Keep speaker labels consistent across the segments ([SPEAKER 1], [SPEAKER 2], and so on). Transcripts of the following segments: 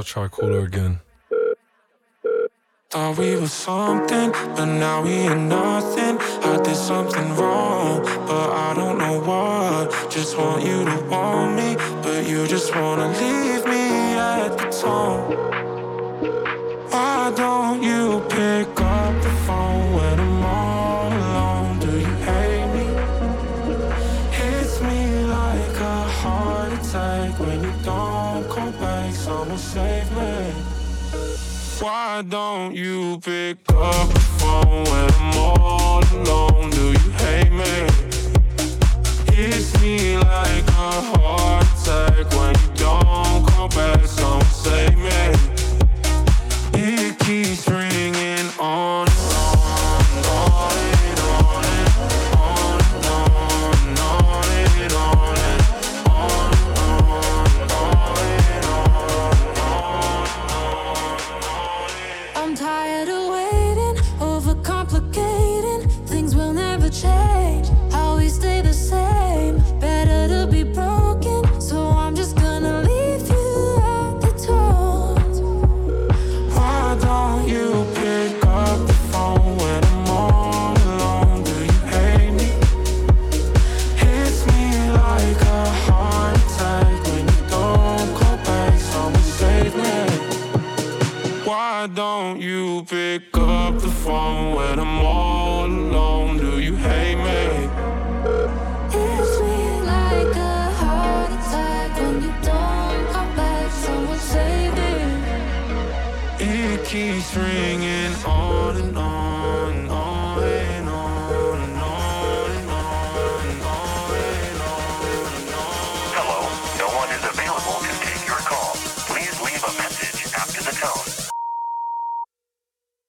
[SPEAKER 1] I'll try cooler again.
[SPEAKER 2] Thought we were something, but now we ain't nothing. I did something wrong, but I don't know what. Just want you to want me, but you just wanna leave me at the tone. Why don't you pick up the phone? save me. Why don't you pick up the phone when I'm all alone? Do you hate me? Kiss me like keeps ringing on and on and on.
[SPEAKER 3] Hello, no one is available to take your call. Please leave a message after the tone.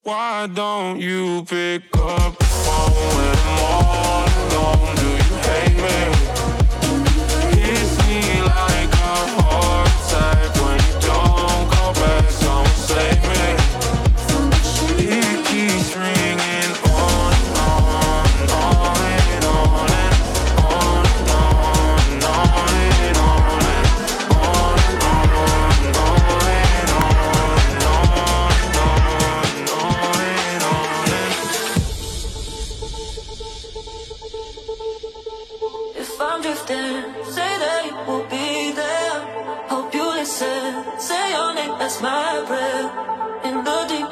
[SPEAKER 2] Why don't you pick up the phone when I'm all alone? do you hate me?
[SPEAKER 4] Say your name, that's my prayer. In the deep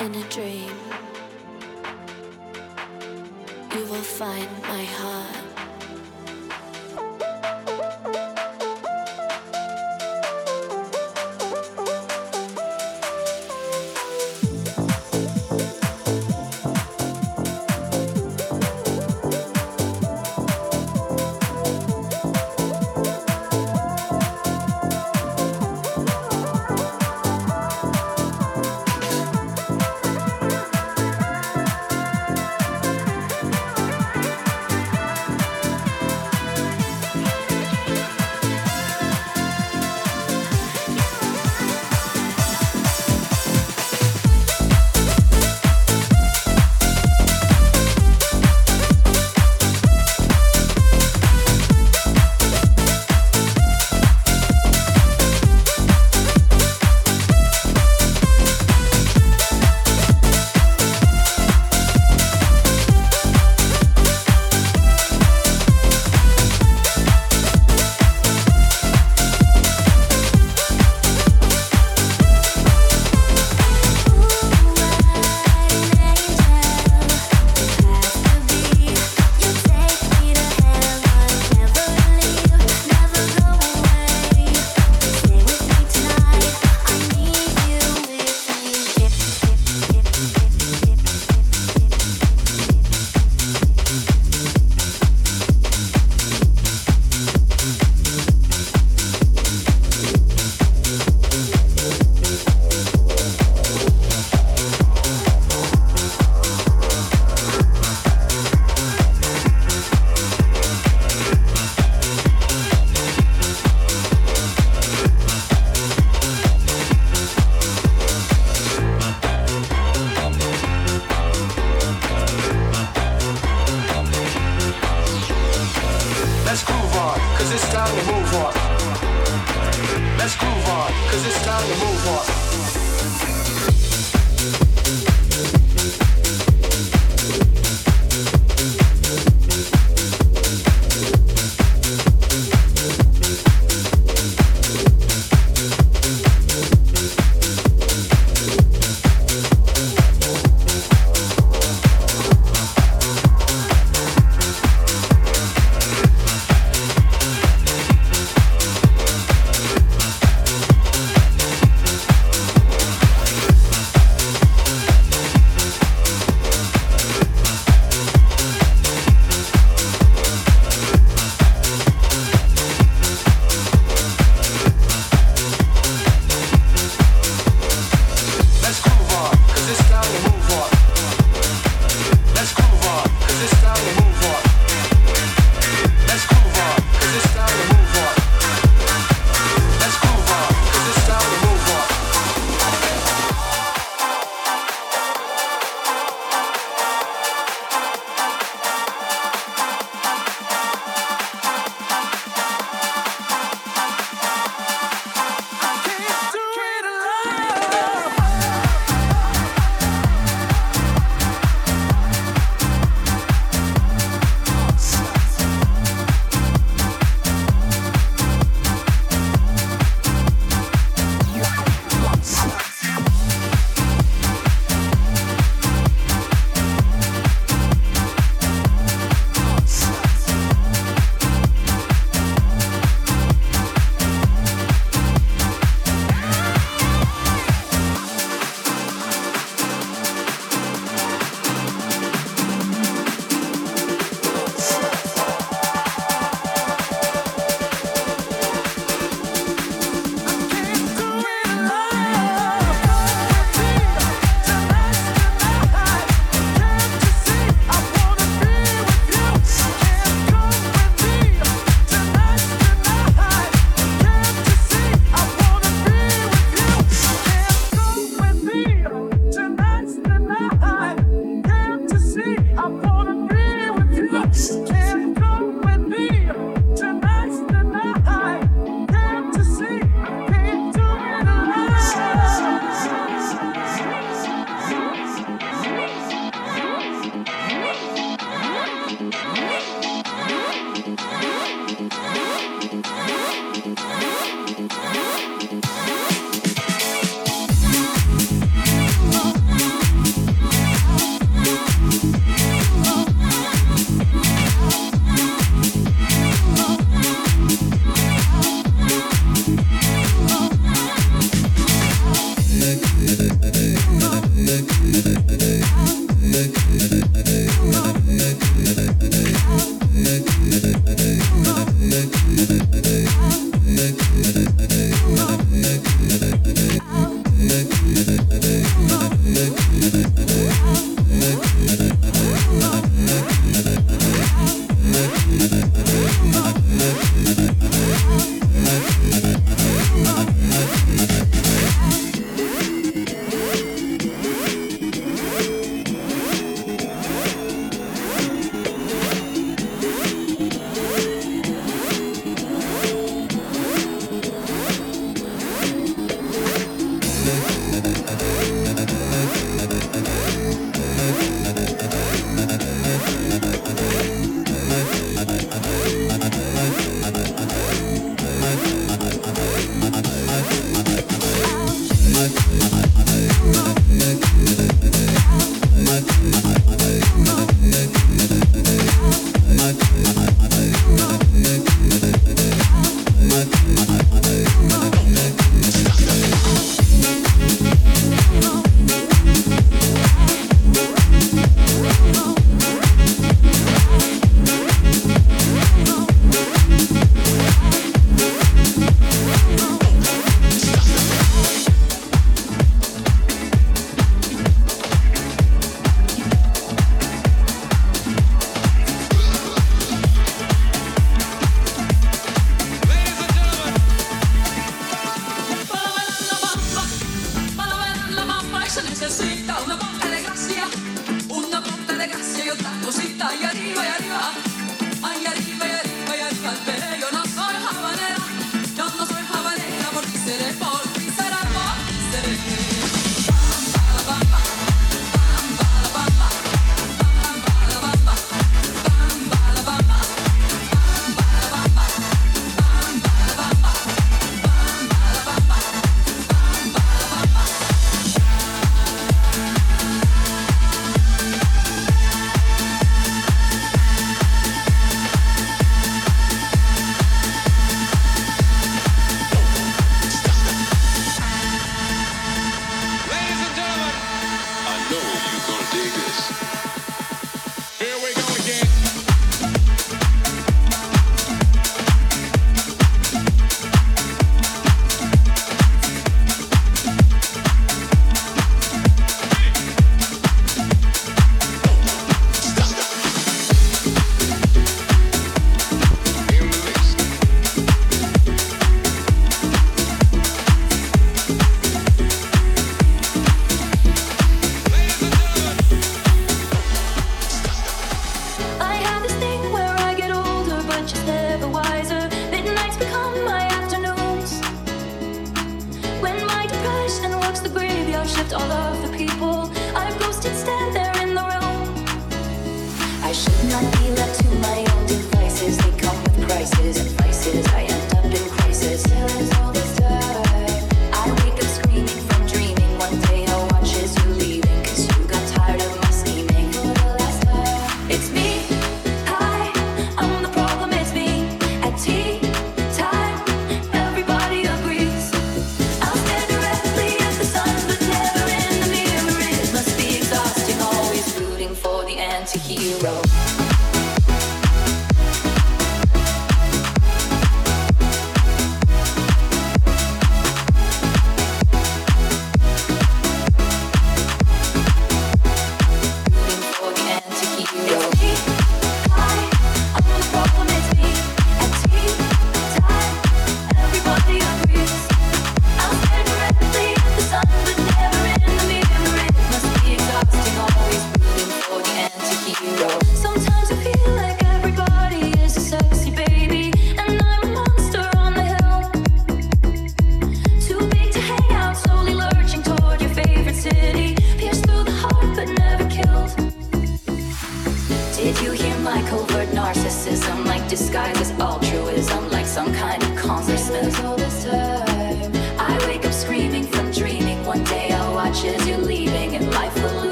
[SPEAKER 4] in
[SPEAKER 5] a dream, you will find my heart.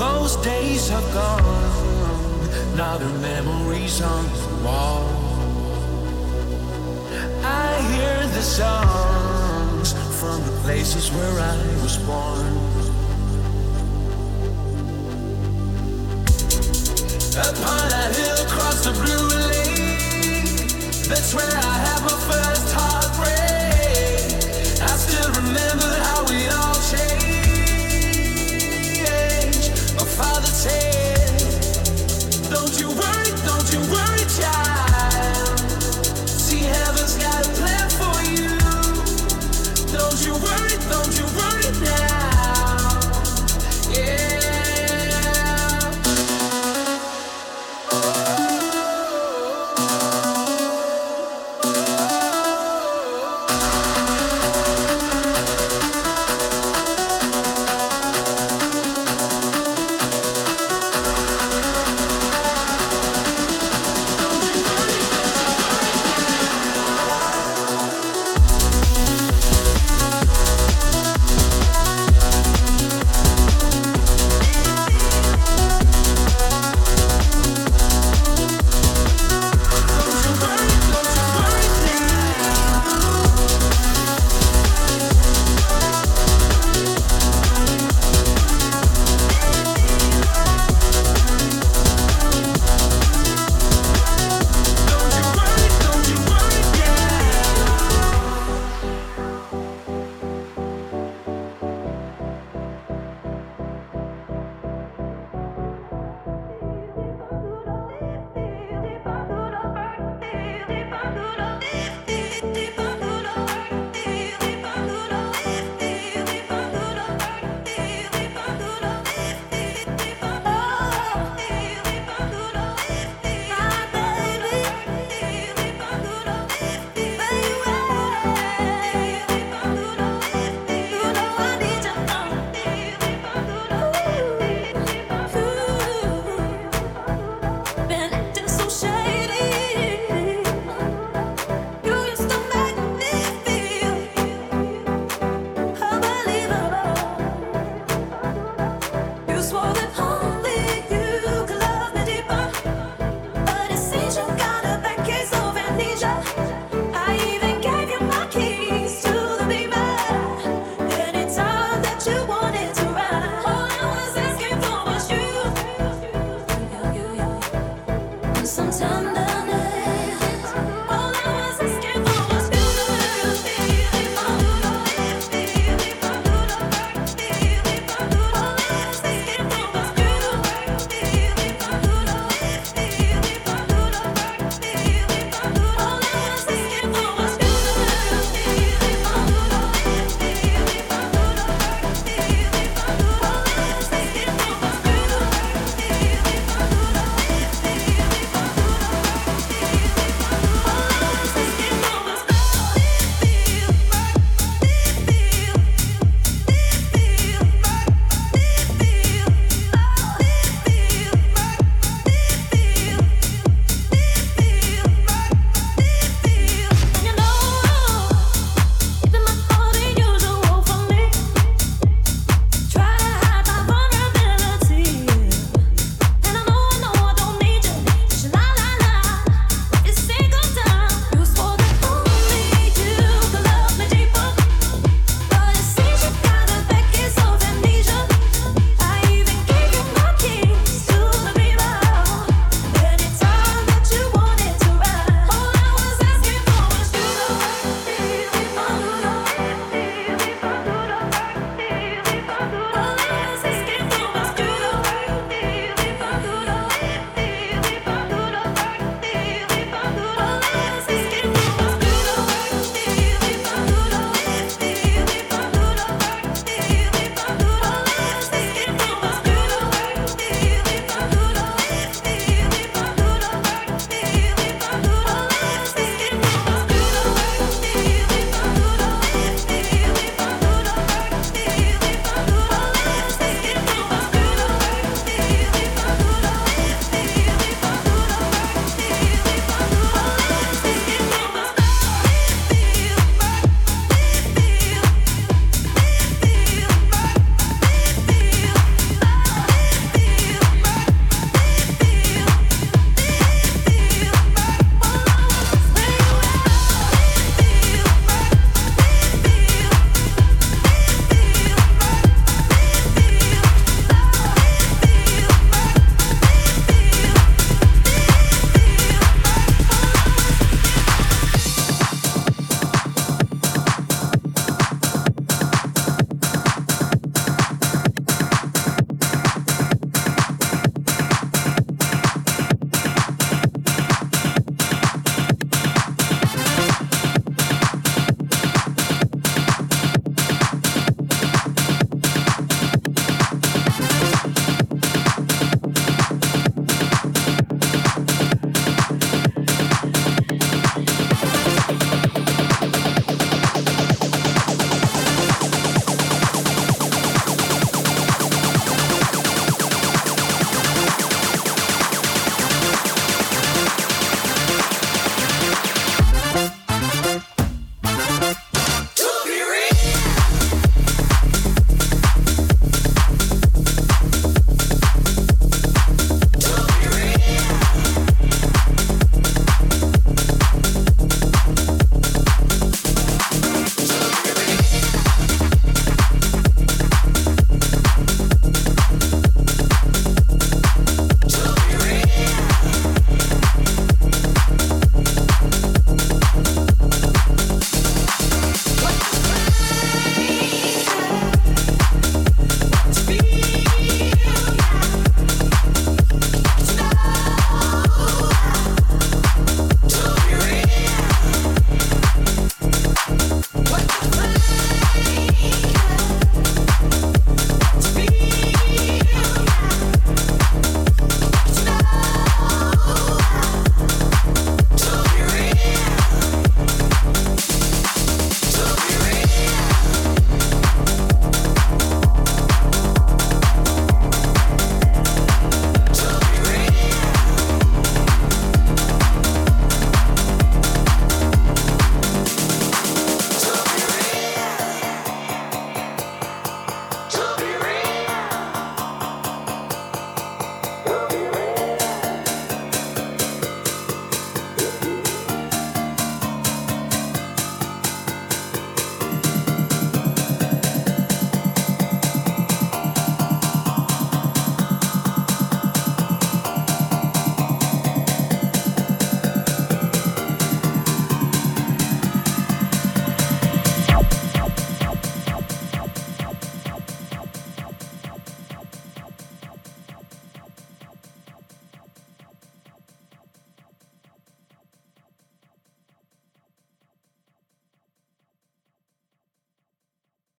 [SPEAKER 2] Those
[SPEAKER 6] days are gone, now the memories on the wall. I hear the songs from the places where I was born.
[SPEAKER 7] Upon a hill across the blue lake, that's where I had my first heartbreak. I
[SPEAKER 8] still remember.